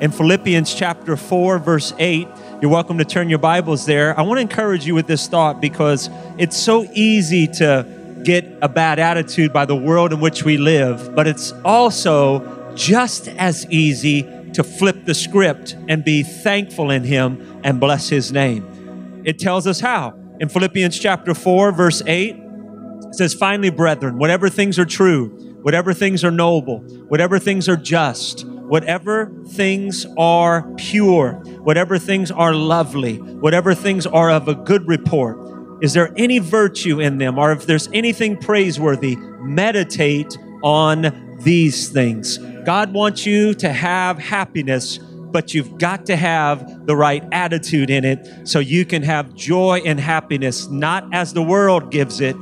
in Philippians chapter 4, verse 8. You're welcome to turn your Bibles there. I want to encourage you with this thought because it's so easy to get a bad attitude by the world in which we live, but it's also just as easy to flip the script and be thankful in Him and bless His name. It tells us how. In Philippians chapter 4, verse 8, it says, Finally, brethren, whatever things are true, whatever things are noble, whatever things are just, whatever things are pure, whatever things are lovely, whatever things are of a good report, is there any virtue in them, or if there's anything praiseworthy, meditate on these things. God wants you to have happiness, but you've got to have the right attitude in it so you can have joy and happiness, not as the world gives it,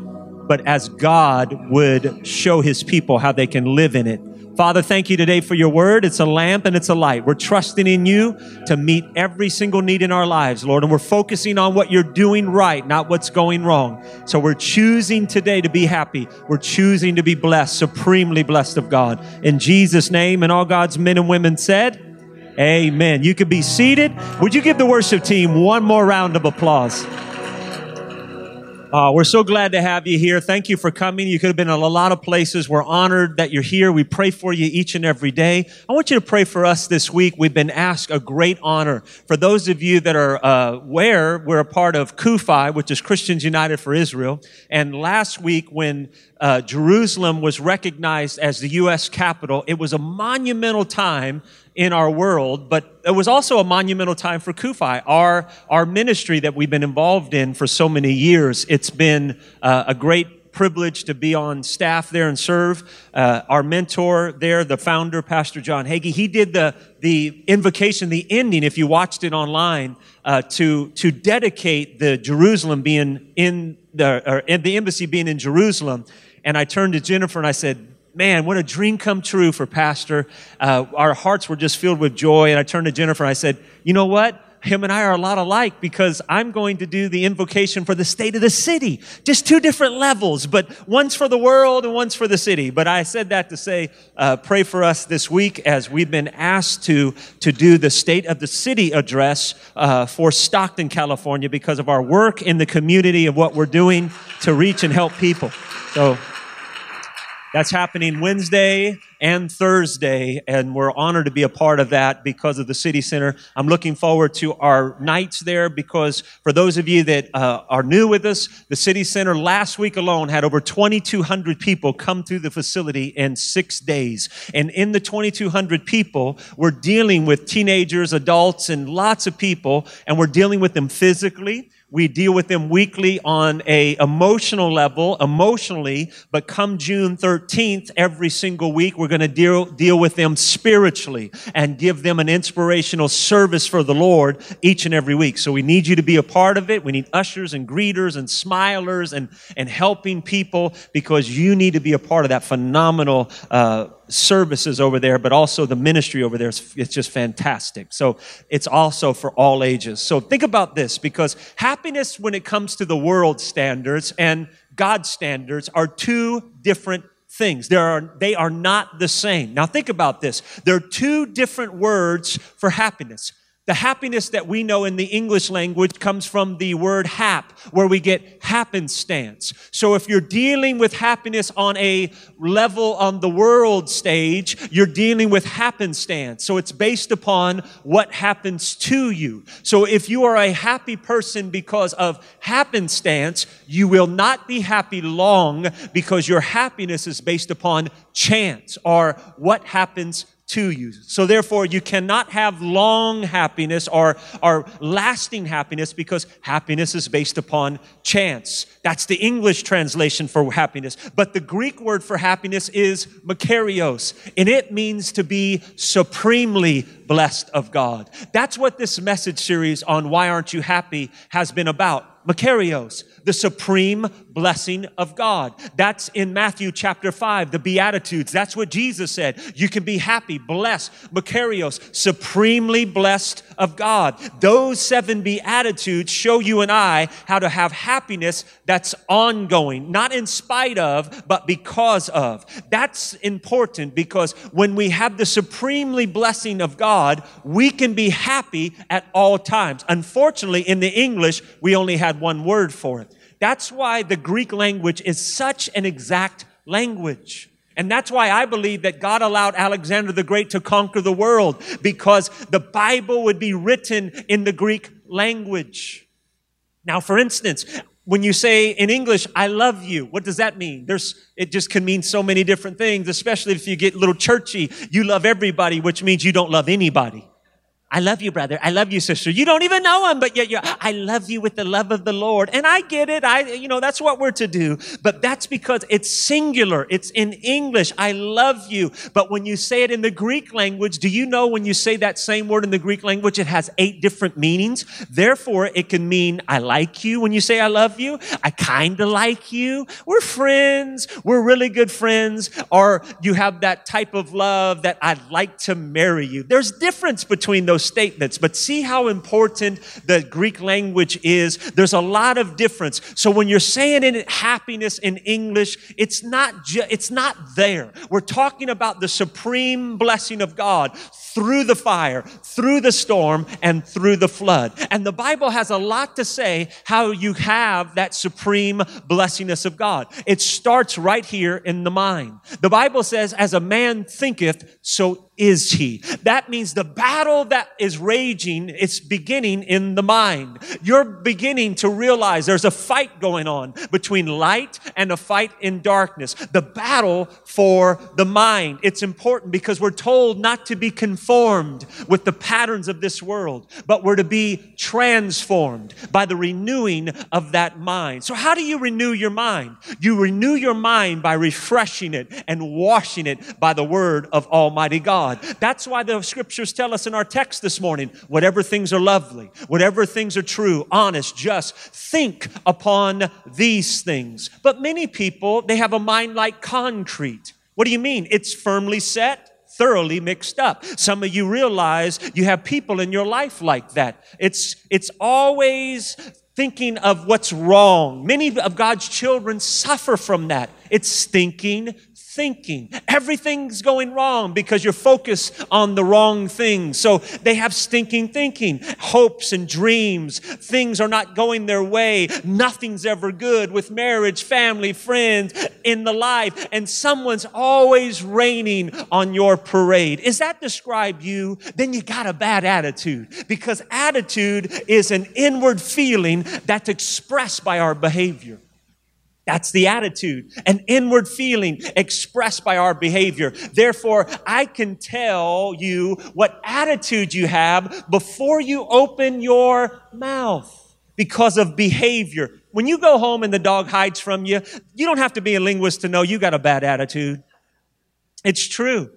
but as God would show his people how they can live in it. Father, thank you today for your word. It's a lamp and it's a light. We're trusting in you to meet every single need in our lives, Lord. And we're focusing on what you're doing right, not what's going wrong. So we're choosing today to be happy. We're choosing to be blessed, supremely blessed of God. In Jesus' name, and all God's men and women said, Amen. You can be seated. Would you give the worship team one more round of applause? Uh, we're so glad to have you here. Thank you for coming. You could have been in a lot of places. We're honored that you're here. We pray for you each and every day. I want you to pray for us this week. We've been asked a great honor. For those of you that are uh, aware, we're a part of CUFI, which is Christians United for Israel. And last week, when uh, Jerusalem was recognized as the U.S. capital, it was a monumental time in our world, but it was also a monumental time for CUFI, our, our ministry that we've been involved in for so many years. It's been uh, a great privilege to be on staff there and serve. Uh, our mentor there, the founder, Pastor John Hagee, he did the, the invocation, the ending, if you watched it online, uh, to, to dedicate the Jerusalem being in the, or the embassy being in Jerusalem. And I turned to Jennifer and I said, man, what a dream come true for Pastor. Uh, our hearts were just filled with joy. And I turned to Jennifer and I said, you know what? Him and I are a lot alike because I'm going to do the invocation for the state of the city. Just two different levels, but one's for the world and one's for the city. But I said that to say, uh, pray for us this week as we've been asked to, to do the state of the city address uh, for Stockton, California because of our work in the community of what we're doing to reach and help people. So that's happening Wednesday and Thursday, and we're honored to be a part of that because of the City Center. I'm looking forward to our nights there because for those of you that uh, are new with us, the City Center last week alone had over 2,200 people come through the facility in six days. And in the 2,200 people, we're dealing with teenagers, adults, and lots of people, and we're dealing with them physically. We deal with them weekly on a emotional level, emotionally, but come June 13th, every single week, we're going to deal, deal with them spiritually and give them an inspirational service for the Lord each and every week. So we need you to be a part of it. We need ushers and greeters and smilers and, and helping people because you need to be a part of that phenomenal, uh, services over there, but also the ministry over there. It's, it's, just fantastic. So it's also for all ages. So think about this because happiness, when it comes to the world standards and God's standards, are two different things. There are, they are not the same. Now think about this. There are two different words for happiness. The happiness that we know in the English language comes from the word hap, where we get happenstance. So if you're dealing with happiness on a level on the world stage, you're dealing with happenstance. So it's based upon what happens to you. So if you are a happy person because of happenstance, you will not be happy long because your happiness is based upon chance or what happens to you. So therefore, you cannot have long happiness or, or lasting happiness because happiness is based upon chance. That's the English translation for happiness. But the Greek word for happiness is makarios, and it means to be supremely blessed of God. That's what this message series on Why Aren't You Happy has been about Makarios, the supreme blessing of God. That's in Matthew chapter 5, the Beatitudes. That's what Jesus said. You can be happy, blessed, Makarios, supremely blessed of God. Those seven Beatitudes show you and I how to have happiness that's ongoing, not in spite of, but because of. That's important because when we have the supremely blessing of God, we can be happy at all times. Unfortunately, in the English, we only had one word for it. That's why the Greek language is such an exact language. And that's why I believe that God allowed Alexander the Great to conquer the world because the Bible would be written in the Greek language. Now, for instance, when you say in English, I love you, what does that mean? There's, it just can mean so many different things, especially if you get a little churchy. You love everybody, which means you don't love anybody. I love you, brother. I love you, sister. You don't even know him, but yet you I love you with the love of the Lord. And I get it. I, you know, that's what we're to do. But that's because it's singular. It's in English. I love you. But when you say it in the Greek language, do you know when you say that same word in the Greek language, it has eight different meanings? Therefore, it can mean I like you when you say I love you. I kind of like you. We're friends. We're really good friends. Or you have that type of love that I'd like to marry you. There's difference between those statements, but see how important the Greek language is. There's a lot of difference. So when you're saying it happiness in English, it's not ju- it's not there. We're talking about the supreme blessing of God through the fire, through the storm, and through the flood. And the Bible has a lot to say how you have that supreme blessingness of God. It starts right here in the mind. The Bible says, as a man thinketh, so is he. That means the battle that is raging, it's beginning in the mind. You're beginning to realize there's a fight going on between light and a fight in darkness. The battle for the mind. It's important because we're told not to be conformed with the patterns of this world, but we're to be transformed by the renewing of that mind. So how do you renew your mind? You renew your mind by refreshing it and washing it by the word of Almighty God. God. That's why the scriptures tell us in our text this morning whatever things are lovely, whatever things are true, honest, just, think upon these things. But many people, they have a mind like concrete. What do you mean? It's firmly set thoroughly mixed up. Some of you realize you have people in your life like that. It's, it's always thinking of what's wrong. Many of God's children suffer from that. It's thinking thinking. Everything's going wrong because you're focused on the wrong things. So they have stinking thinking, hopes and dreams. Things are not going their way. Nothing's ever good with marriage, family, friends, in the life. And someone's always raining on your parade. Is that describe you? Then you got a bad attitude because attitude is an inward feeling that's expressed by our behavior. That's the attitude, an inward feeling expressed by our behavior. Therefore, I can tell you what attitude you have before you open your mouth because of behavior. When you go home and the dog hides from you, you don't have to be a linguist to know you got a bad attitude. It's true.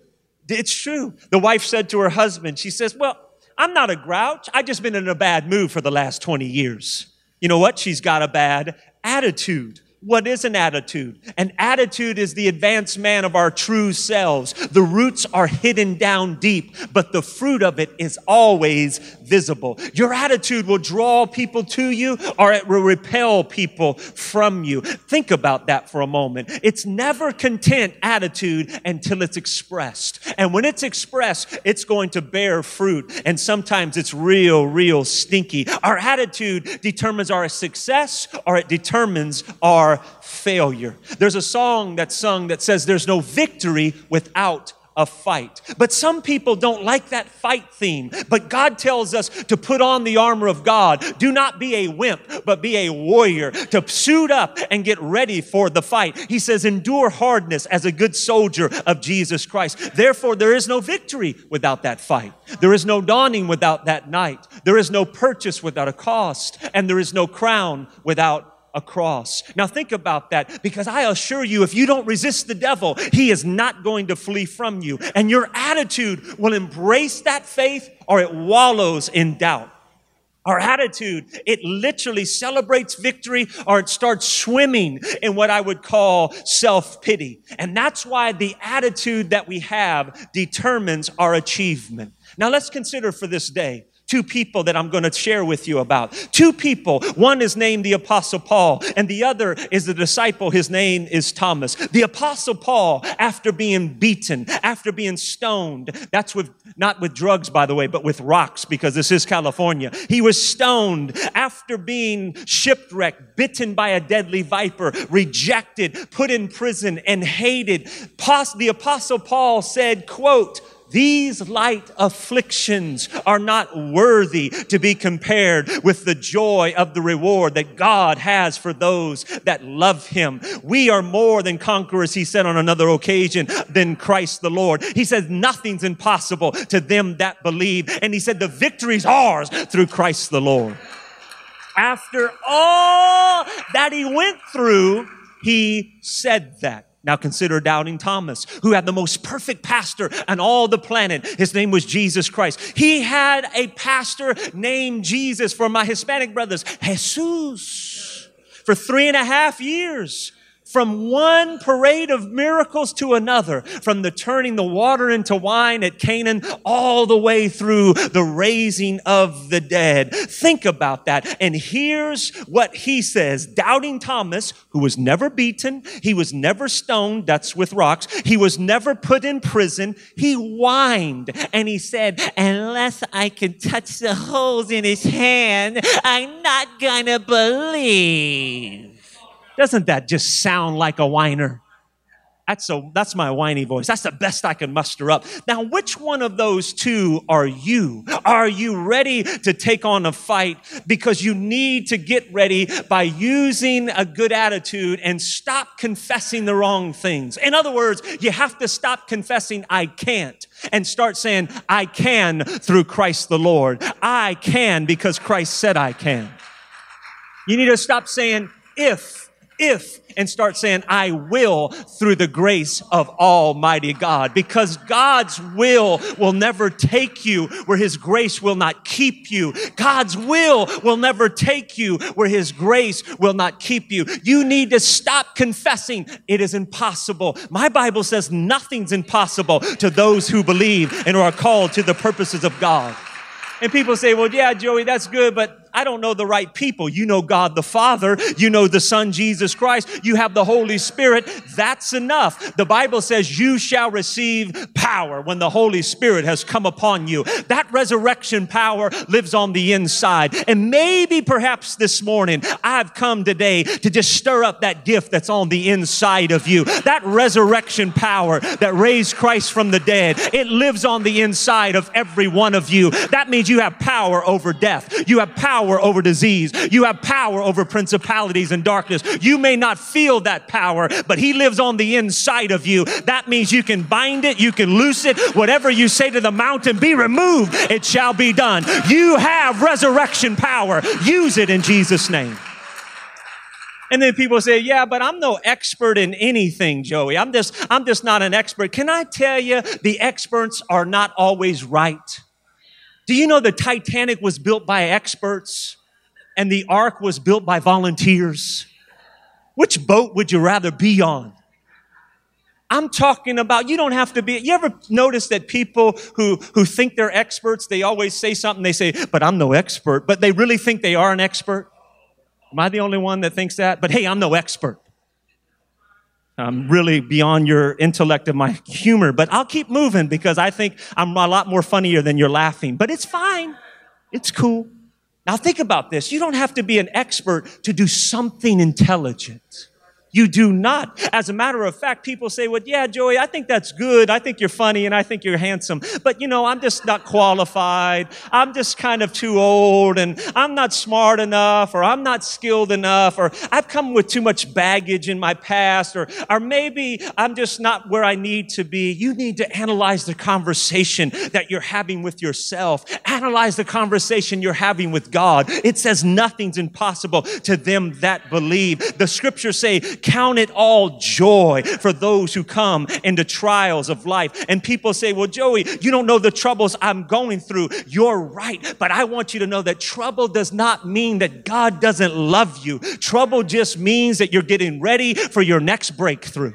It's true. The wife said to her husband, she says, well, I'm not a grouch. I've just been in a bad mood for the last 20 years. You know what? She's got a bad attitude. What is an attitude? An attitude is the advanced man of our true selves. The roots are hidden down deep, but the fruit of it is always visible. Your attitude will draw people to you or it will repel people from you. Think about that for a moment. It's never content attitude until it's expressed. And when it's expressed, it's going to bear fruit. And sometimes it's real, real stinky. Our attitude determines our success or it determines our our failure. There's a song that's sung that says there's no victory without a fight. But some people don't like that fight theme. But God tells us to put on the armor of God. Do not be a wimp, but be a warrior, to suit up and get ready for the fight. He says, endure hardness as a good soldier of Jesus Christ. Therefore, there is no victory without that fight. There is no dawning without that night. There is no purchase without a cost. And there is no crown without a cross. Now think about that because I assure you, if you don't resist the devil, he is not going to flee from you. And your attitude will embrace that faith or it wallows in doubt. Our attitude, it literally celebrates victory or it starts swimming in what I would call self-pity. And that's why the attitude that we have determines our achievement. Now let's consider for this day two people that I'm going to share with you about. Two people. One is named the Apostle Paul, and the other is the disciple. His name is Thomas. The Apostle Paul, after being beaten, after being stoned, that's with, not with drugs, by the way, but with rocks, because this is California. He was stoned after being shipwrecked, bitten by a deadly viper, rejected, put in prison, and hated. The Apostle Paul said, quote, these light afflictions are not worthy to be compared with the joy of the reward that God has for those that love Him. We are more than conquerors, He said on another occasion, than Christ the Lord. He says, Nothing's impossible to them that believe. And He said, The victory's ours through Christ the Lord. After all that He went through, He said that. Now consider doubting Thomas, who had the most perfect pastor on all the planet. His name was Jesus Christ. He had a pastor named Jesus for my Hispanic brothers, Jesus, for three and a half years from one parade of miracles to another, from the turning the water into wine at Canaan all the way through the raising of the dead. Think about that. And here's what he says. Doubting Thomas, who was never beaten, he was never stoned, that's with rocks, he was never put in prison, he whined and he said, unless I can touch the holes in his hand, I'm not gonna believe. Doesn't that just sound like a whiner? That's, a, that's my whiny voice. That's the best I can muster up. Now, which one of those two are you? Are you ready to take on a fight? Because you need to get ready by using a good attitude and stop confessing the wrong things. In other words, you have to stop confessing, I can't, and start saying, I can through Christ the Lord. I can because Christ said I can. You need to stop saying, if if and start saying, I will through the grace of Almighty God. Because God's will will never take you where His grace will not keep you. God's will will never take you where His grace will not keep you. You need to stop confessing it is impossible. My Bible says nothing's impossible to those who believe and are called to the purposes of God. And people say, well, yeah, Joey, that's good, but I don't know the right people. You know God the Father. You know the Son Jesus Christ. You have the Holy Spirit. That's enough. The Bible says you shall receive power when the Holy Spirit has come upon you. That resurrection power lives on the inside. And maybe perhaps this morning I've come today to just stir up that gift that's on the inside of you. That resurrection power that raised Christ from the dead. It lives on the inside of every one of you. That means you have power over death. You have power power over disease. You have power over principalities and darkness. You may not feel that power, but He lives on the inside of you. That means you can bind it, you can loose it. Whatever you say to the mountain, be removed, it shall be done. You have resurrection power. Use it in Jesus' name. And then people say, yeah, but I'm no expert in anything, Joey. I'm just, I'm just not an expert. Can I tell you, the experts are not always right. Do you know the Titanic was built by experts and the ark was built by volunteers? Which boat would you rather be on? I'm talking about, you don't have to be, you ever notice that people who, who think they're experts, they always say something, they say, but I'm no expert, but they really think they are an expert? Am I the only one that thinks that? But hey, I'm no expert. I'm really beyond your intellect and my humor, but I'll keep moving because I think I'm a lot more funnier than you're laughing. But it's fine. It's cool. Now think about this. You don't have to be an expert to do something intelligent. You do not. As a matter of fact, people say, well, yeah, Joey, I think that's good. I think you're funny and I think you're handsome. But you know, I'm just not qualified. I'm just kind of too old and I'm not smart enough or I'm not skilled enough or I've come with too much baggage in my past or, or maybe I'm just not where I need to be. You need to analyze the conversation that you're having with yourself. Analyze the conversation you're having with God. It says nothing's impossible to them that believe. The scriptures say, count it all joy for those who come into trials of life. And people say, well, Joey, you don't know the troubles I'm going through. You're right. But I want you to know that trouble does not mean that God doesn't love you. Trouble just means that you're getting ready for your next breakthrough.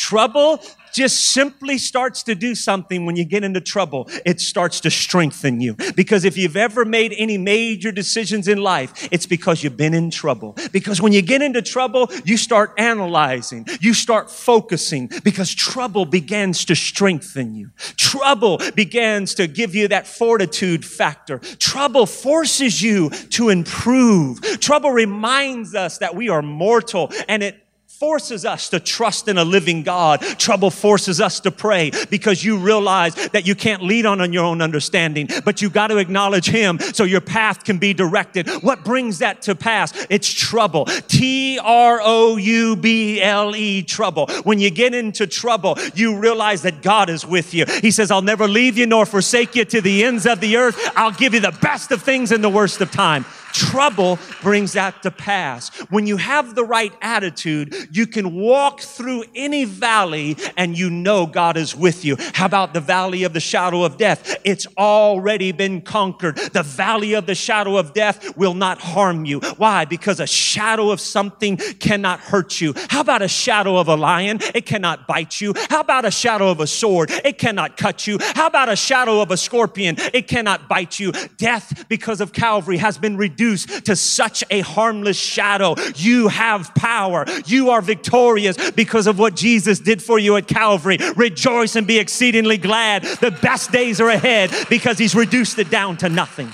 Trouble just simply starts to do something when you get into trouble. It starts to strengthen you. Because if you've ever made any major decisions in life, it's because you've been in trouble. Because when you get into trouble, you start analyzing, you start focusing, because trouble begins to strengthen you. Trouble begins to give you that fortitude factor. Trouble forces you to improve. Trouble reminds us that we are mortal and it forces us to trust in a living God. Trouble forces us to pray because you realize that you can't lead on, your own understanding, but you've got to acknowledge Him so your path can be directed. What brings that to pass? It's trouble. T R O U B L E, trouble. When you get into trouble, you realize that God is with you. He says, I'll never leave you nor forsake you to the ends of the earth. I'll give you the best of things in the worst of time. Trouble brings that to pass. When you have the right attitude, you can walk through any valley and you know God is with you. How about the valley of the shadow of death? It's already been conquered. The valley of the shadow of death will not harm you. Why? Because a shadow of something cannot hurt you. How about a shadow of a lion? It cannot bite you. How about a shadow of a sword? It cannot cut you. How about a shadow of a scorpion? It cannot bite you. Death, because of Calvary, has been reduced to such a harmless shadow. You have power. You are victorious because of what Jesus did for you at Calvary. Rejoice and be exceedingly glad. The best days are ahead because he's reduced it down to nothing.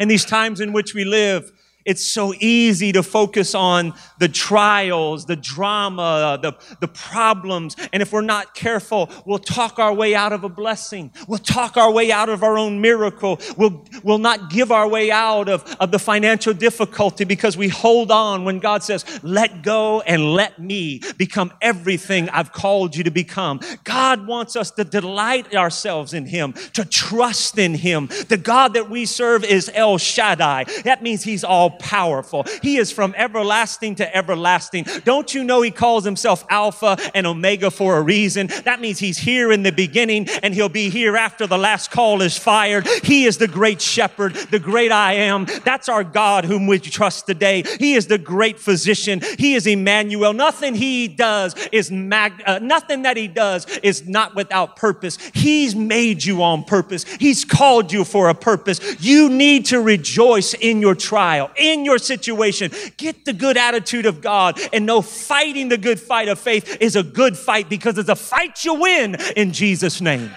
In these times in which we live, it's so easy to focus on the trials, the drama, the, the problems. And if we're not careful, we'll talk our way out of a blessing. We'll talk our way out of our own miracle. We'll, we'll not give our way out of, of the financial difficulty because we hold on when God says, let go and let me become everything I've called you to become. God wants us to delight ourselves in Him, to trust in Him. The God that we serve is El Shaddai. That means He's all powerful. He is from everlasting to everlasting. Don't you know he calls himself Alpha and Omega for a reason? That means he's here in the beginning and he'll be here after the last call is fired. He is the great shepherd, the great I am. That's our God whom we trust today. He is the great physician. He is Emmanuel. Nothing he does is mag- uh, nothing that he does is not without purpose. He's made you on purpose. He's called you for a purpose. You need to rejoice in your trial, in your situation. Get the good attitude of God and know fighting the good fight of faith is a good fight because it's a fight you win in Jesus' name.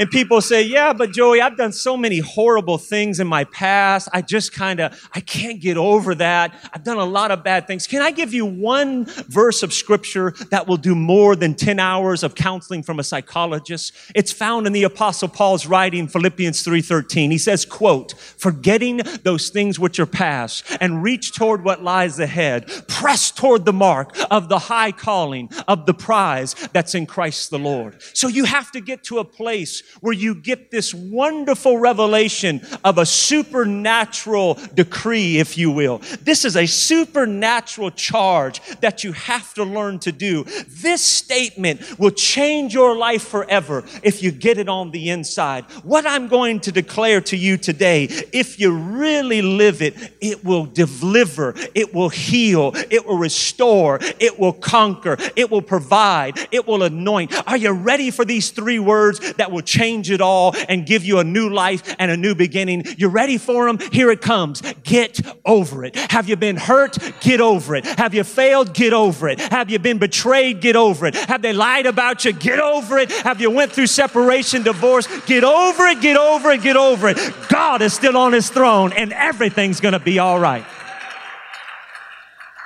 And people say, yeah, but Joey, I've done so many horrible things in my past. I just kind of, I can't get over that. I've done a lot of bad things. Can I give you one verse of scripture that will do more than 10 hours of counseling from a psychologist? It's found in the apostle Paul's writing, Philippians 3.13. He says, quote, forgetting those things which are past and reach toward what lies ahead. Press toward the mark of the high calling of the prize that's in Christ the Lord. So you have to get to a place where you get this wonderful revelation of a supernatural decree, if you will. This is a supernatural charge that you have to learn to do. This statement will change your life forever if you get it on the inside. What I'm going to declare to you today, if you really live it, it will deliver, it will heal, it will restore, it will conquer, it will provide, it will anoint. Are you ready for these three words that will change? Change it all and give you a new life and a new beginning. You're ready for them? Here it comes. Get over it. Have you been hurt? Get over it. Have you failed? Get over it. Have you been betrayed? Get over it. Have they lied about you? Get over it. Have you went through separation, divorce? Get over it. Get over it. Get over it. God is still on his throne and everything's going to be all right.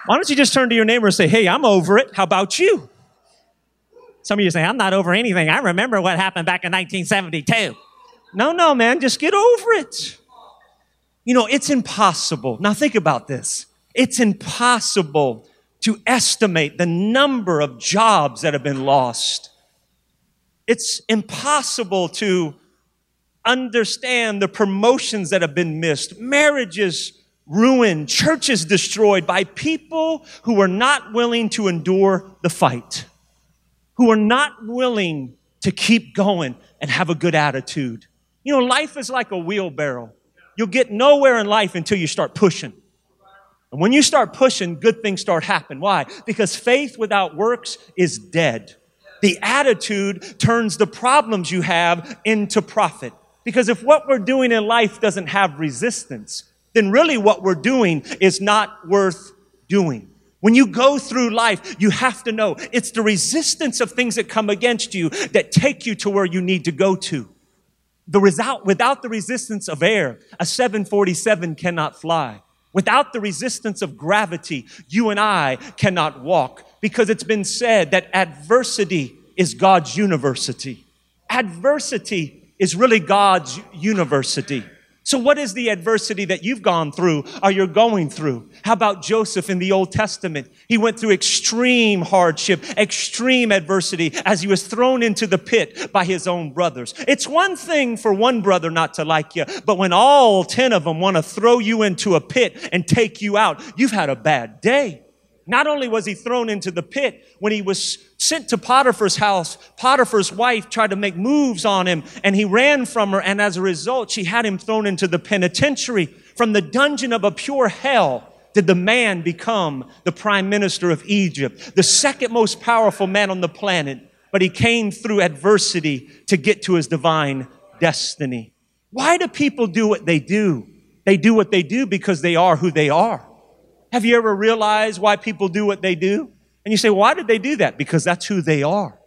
Why don't you just turn to your neighbor and say, Hey, I'm over it. How about you? Some of you say, I'm not over anything. I remember what happened back in 1972. No, no, man, just get over it. You know, it's impossible. Now, think about this. It's impossible to estimate the number of jobs that have been lost. It's impossible to understand the promotions that have been missed, marriages ruined, churches destroyed by people who are not willing to endure the fight, who are not willing to keep going and have a good attitude. You know, life is like a wheelbarrow. You'll get nowhere in life until you start pushing. And when you start pushing, good things start happening. Why? Because faith without works is dead. The attitude turns the problems you have into profit. Because if what we're doing in life doesn't have resistance, then really what we're doing is not worth doing. When you go through life, you have to know it's the resistance of things that come against you that take you to where you need to go to. The result, without the resistance of air, a 747 cannot fly. Without the resistance of gravity, you and I cannot walk because it's been said that adversity is God's university. Adversity is really God's university. So, what is the adversity that you've gone through or you're going through? How about Joseph in the Old Testament? He went through extreme hardship, extreme adversity as he was thrown into the pit by his own brothers. It's one thing for one brother not to like you, but when all 10 of them want to throw you into a pit and take you out, you've had a bad day. Not only was he thrown into the pit, when he was sent to Potiphar's house, Potiphar's wife tried to make moves on him and he ran from her. And as a result, she had him thrown into the penitentiary. From the dungeon of a pure hell did the man become the prime minister of Egypt, the second most powerful man on the planet. But he came through adversity to get to his divine destiny. Why do people do what they do? They do what they do because they are who they are. Have you ever realized why people do what they do? And you say, why did they do that? Because that's who they are.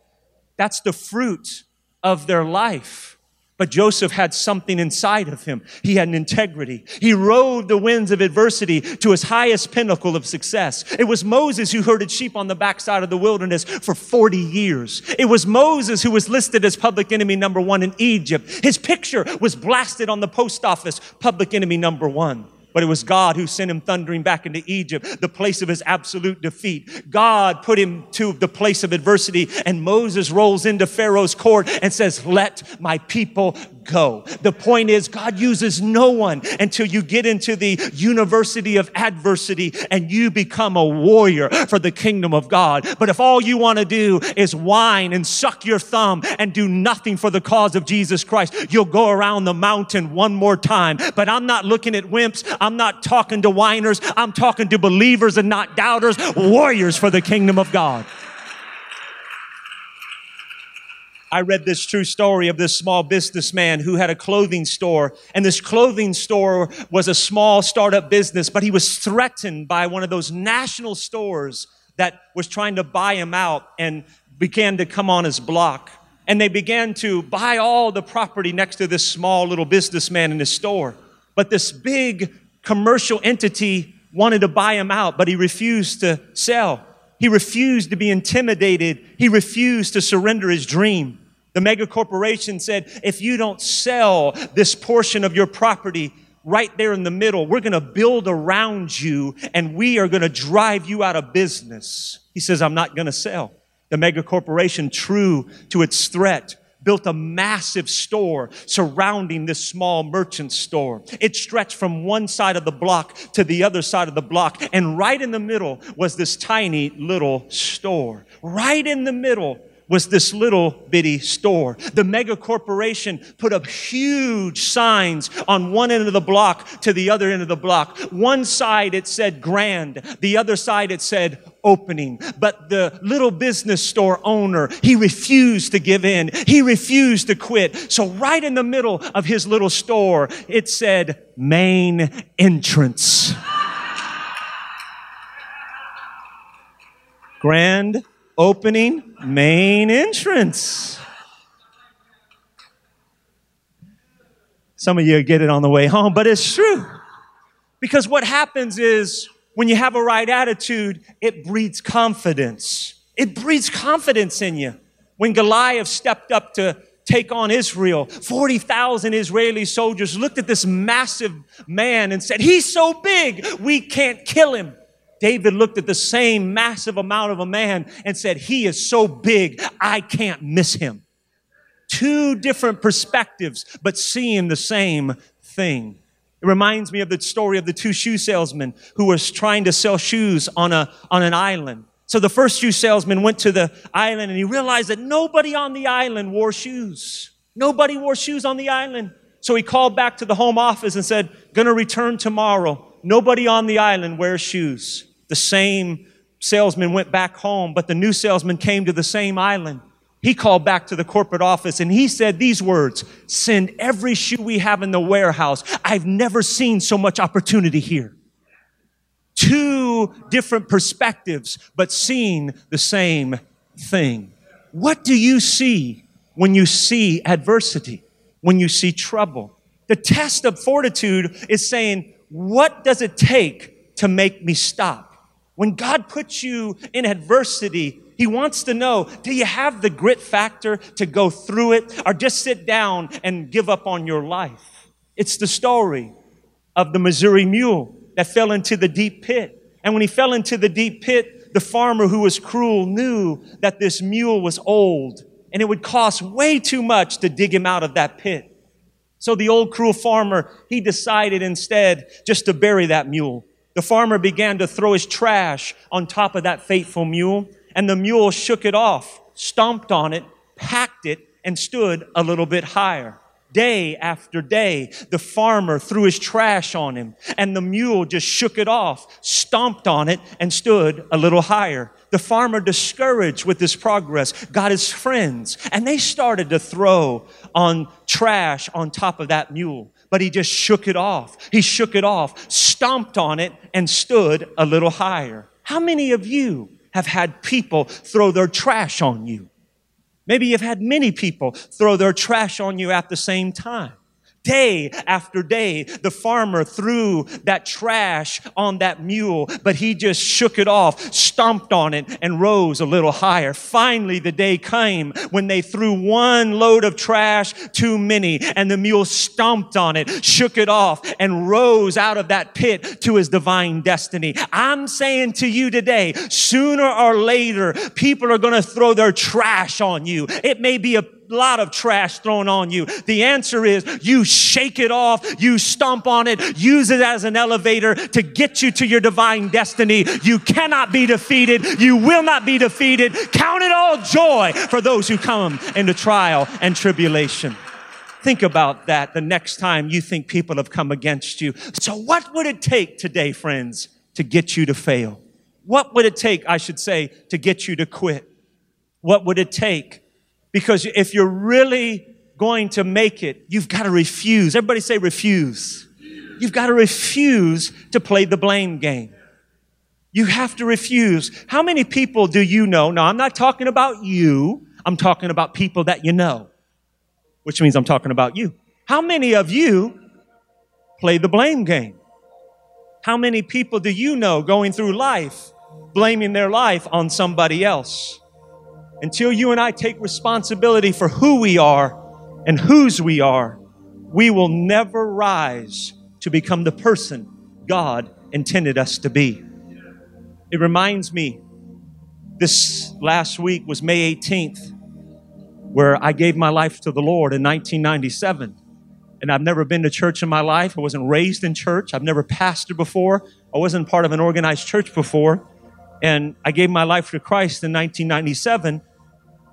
That's the fruit of their life. But Joseph had something inside of him. He had an integrity. He rode the winds of adversity to his highest pinnacle of success. It was Moses who herded sheep on the backside of the wilderness for 40 years. It was Moses who was listed as public enemy number one in Egypt. His picture was blasted on the post office, public enemy number one. But it was God who sent him thundering back into Egypt, the place of his absolute defeat. God put him to the place of adversity, and Moses rolls into Pharaoh's court and says, Let my people go. The point is, God uses no one until you get into the university of adversity and you become a warrior for the kingdom of God. But if all you want to do is whine and suck your thumb and do nothing for the cause of Jesus Christ, you'll go around the mountain one more time. But I'm not looking at wimps. I'm not talking to whiners. I'm talking to believers and not doubters, warriors for the kingdom of God. I read this true story of this small businessman who had a clothing store. And this clothing store was a small startup business, but he was threatened by one of those national stores that was trying to buy him out and began to come on his block. And they began to buy all the property next to this small little businessman in his store. But this big commercial entity wanted to buy him out, but he refused to sell. He refused to be intimidated. He refused to surrender his dream. The mega corporation said, if you don't sell this portion of your property right there in the middle, we're going to build around you and we are going to drive you out of business. He says, I'm not going to sell. The mega corporation, true to its threat, built a massive store surrounding this small merchant store. It stretched from one side of the block to the other side of the block. And right in the middle was this tiny little store. Right in the middle was this little bitty store. The mega corporation put up huge signs on one end of the block to the other end of the block. One side it said grand, the other side it said opening. But the little business store owner, he refused to give in. He refused to quit. So right in the middle of his little store, it said main entrance. Grand opening main entrance. Some of you get it on the way home, but it's true. Because what happens is when you have a right attitude, it breeds confidence. It breeds confidence in you. When Goliath stepped up to take on Israel, 40,000 Israeli soldiers looked at this massive man and said, He's so big, we can't kill him. David looked at the same massive amount of a man and said, He is so big, I can't miss him. Two different perspectives, but seeing the same thing. It reminds me of the story of the two shoe salesmen who was trying to sell shoes on a, on an island. So the first shoe salesman went to the island and he realized that nobody on the island wore shoes. Nobody wore shoes on the island. So he called back to the home office and said, gonna return tomorrow. Nobody on the island wears shoes. The same salesman went back home, but the new salesman came to the same island. He called back to the corporate office and he said these words, send every shoe we have in the warehouse. I've never seen so much opportunity here. Two different perspectives, but seeing the same thing. What do you see when you see adversity? When you see trouble? The test of fortitude is saying, what does it take to make me stop? When God puts you in adversity, He wants to know, do you have the grit factor to go through it or just sit down and give up on your life? It's the story of the Missouri mule that fell into the deep pit. And when he fell into the deep pit, the farmer who was cruel knew that this mule was old and it would cost way too much to dig him out of that pit. So the old cruel farmer, he decided instead just to bury that mule. The farmer began to throw his trash on top of that faithful mule, and the mule shook it off, stomped on it, packed it, and stood a little bit higher. Day after day, the farmer threw his trash on him, and the mule just shook it off, stomped on it, and stood a little higher. The farmer, discouraged with his progress, got his friends, and they started to throw on trash on top of that mule but he just shook it off. He shook it off, stomped on it, and stood a little higher. How many of you have had people throw their trash on you? Maybe you've had many people throw their trash on you at the same time. Day after day, the farmer threw that trash on that mule, but he just shook it off, stomped on it, and rose a little higher. Finally, the day came when they threw one load of trash too many, and the mule stomped on it, shook it off, and rose out of that pit to his divine destiny. I'm saying to you today, sooner or later, people are going to throw their trash on you. It may be a lot of trash thrown on you. The answer is you shake it off, you stomp on it, use it as an elevator to get you to your divine destiny. You cannot be defeated. You will not be defeated. Count it all joy for those who come into trial and tribulation. Think about that the next time you think people have come against you. So, what would it take today, friends, to get you to fail? What would it take, I should say, to get you to quit? What would it take because if you're really going to make it, you've got to refuse. Everybody say refuse. You've got to refuse to play the blame game. You have to refuse. How many people do you know? Now, I'm not talking about you. I'm talking about people that you know, which means I'm talking about you. How many of you play the blame game? How many people do you know going through life blaming their life on somebody else? Until you and I take responsibility for who we are and whose we are, we will never rise to become the person God intended us to be. It reminds me, this last week was May 18th, where I gave my life to the Lord in 1997. And I've never been to church in my life. I wasn't raised in church. I've never pastored before. I wasn't part of an organized church before. And I gave my life to Christ in 1997.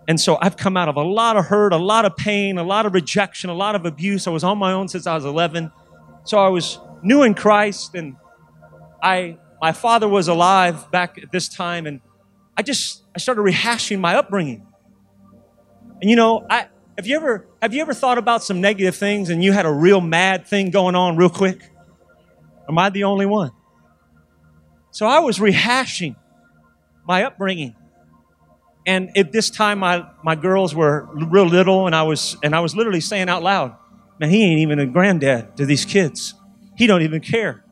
And so I've come out of a lot of hurt, a lot of pain, a lot of rejection, a lot of abuse. I was on my own since I was 11. So I was new in Christ and I, my father was alive back at this time and I just, I started rehashing my upbringing. And you know, I, have you ever, have you ever thought about some negative things and you had a real mad thing going on real quick? Am I the only one? So I was rehashing my upbringing. And at this time, my, my girls were real little, and I was and I was literally saying out loud, "Man, he ain't even a granddad to these kids. He don't even care.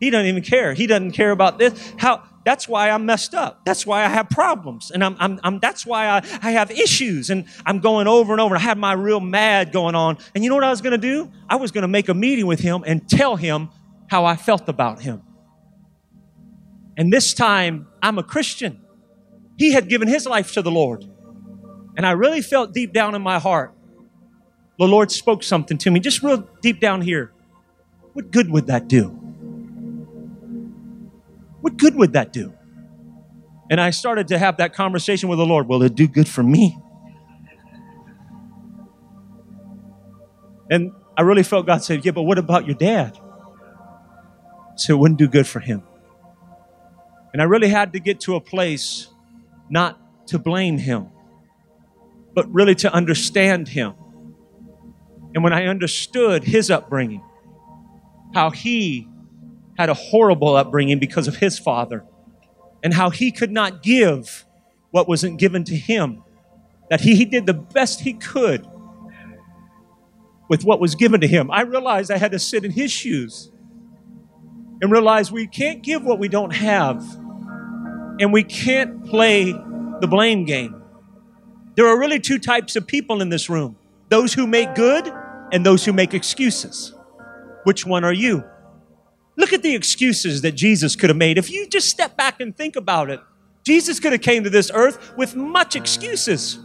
He doesn't even care. He doesn't care about this. How? That's why I'm messed up. That's why I have problems, and I'm, I'm, I'm that's why I, I have issues, and I'm going over and over. I had my real mad going on, and you know what I was going to do? I was going to make a meeting with him and tell him how I felt about him. And this time, I'm a Christian. He had given his life to the Lord. And I really felt deep down in my heart, the Lord spoke something to me, just real deep down here. what good would that do? What good would that do? And I started to have that conversation with the Lord. Will it do good for me? And I really felt God said, Yeah, but what about your dad? So it wouldn't do good for him. And I really had to get to a place not to blame him, but really to understand him. And when I understood his upbringing, how he had a horrible upbringing because of his father, and how he could not give what wasn't given to him, that he, he did the best he could with what was given to him. I realized I had to sit in his shoes and realize we can't give what we don't have, and we can't play the blame game. There are really two types of people in this room those who make good and those who make excuses. Which one are you? Look at the excuses that Jesus could have made. If you just step back and think about it, Jesus could have came to this earth with much excuses.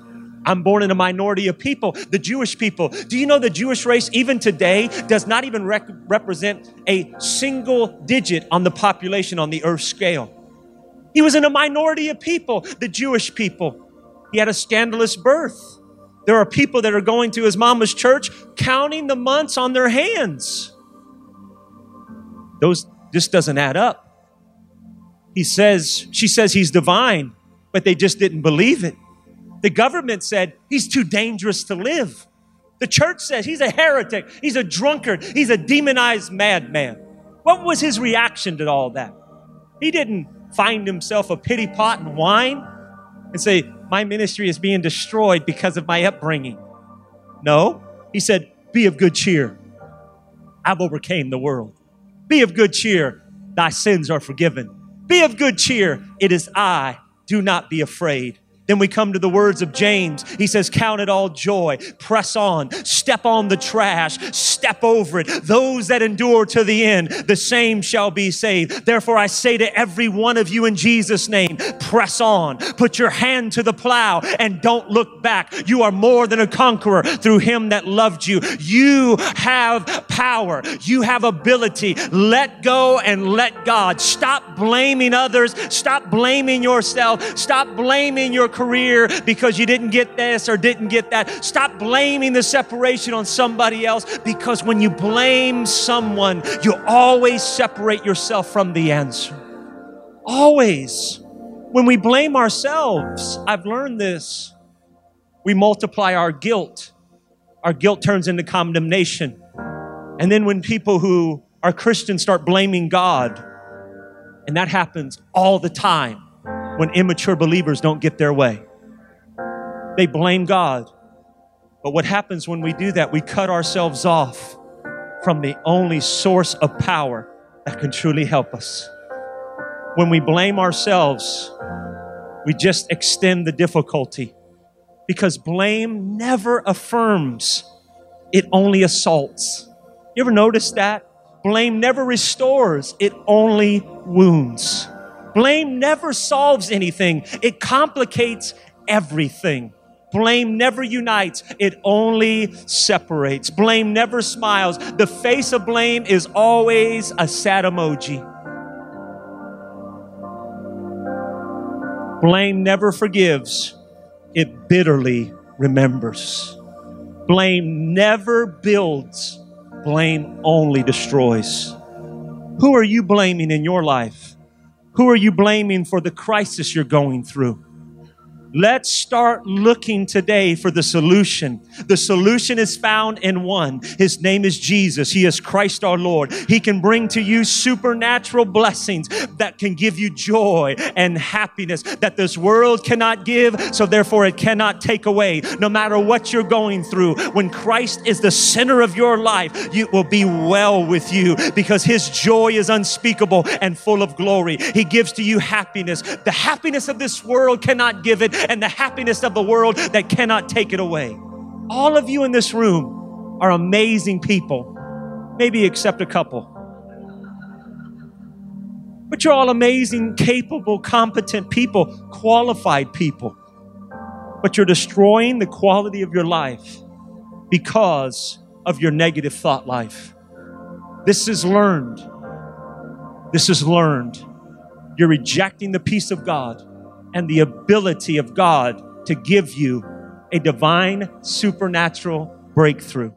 I'm born in a minority of people, the Jewish people. Do you know the Jewish race, even today, does not even rec- represent a single digit on the population on the earth scale? He was in a minority of people, the Jewish people. He had a scandalous birth. There are people that are going to his mama's church counting the months on their hands. Those this doesn't add up. He says, she says he's divine, but they just didn't believe it. The government said he's too dangerous to live. The church says he's a heretic, he's a drunkard, he's a demonized madman. What was his reaction to all that? He didn't find himself a pity pot and whine and say, My ministry is being destroyed because of my upbringing. No, he said, Be of good cheer. I've overcame the world. Be of good cheer. Thy sins are forgiven. Be of good cheer. It is I. Do not be afraid. Then we come to the words of James. He says, Count it all joy, press on, step on the trash, step over it. Those that endure to the end, the same shall be saved. Therefore, I say to every one of you in Jesus' name, press on, put your hand to the plow, and don't look back. You are more than a conqueror through him that loved you. You have power, you have ability. Let go and let God. Stop blaming others, stop blaming yourself, stop blaming your career because you didn't get this or didn't get that. Stop blaming the separation on somebody else because when you blame someone, you always separate yourself from the answer. Always. When we blame ourselves, I've learned this, we multiply our guilt. Our guilt turns into condemnation. And then when people who are Christians start blaming God, and that happens all the time, when immature believers don't get their way. They blame God. But what happens when we do that? We cut ourselves off from the only source of power that can truly help us. When we blame ourselves, we just extend the difficulty because blame never affirms, it only assaults. You ever notice that? Blame never restores, it only wounds. Blame never solves anything, it complicates everything. Blame never unites, it only separates. Blame never smiles. The face of blame is always a sad emoji. Blame never forgives, it bitterly remembers. Blame never builds, blame only destroys. Who are you blaming in your life? Who are you blaming for the crisis you're going through? Let's start looking today for the solution. The solution is found in one. His name is Jesus. He is Christ our Lord. He can bring to you supernatural blessings that can give you joy and happiness that this world cannot give, so therefore it cannot take away. No matter what you're going through, when Christ is the center of your life, it will be well with you because His joy is unspeakable and full of glory. He gives to you happiness. The happiness of this world cannot give it and the happiness of the world that cannot take it away. All of you in this room are amazing people, maybe except a couple. But you're all amazing, capable, competent people, qualified people. But you're destroying the quality of your life because of your negative thought life. This is learned. This is learned. You're rejecting the peace of God and the ability of God to give you a divine supernatural breakthrough.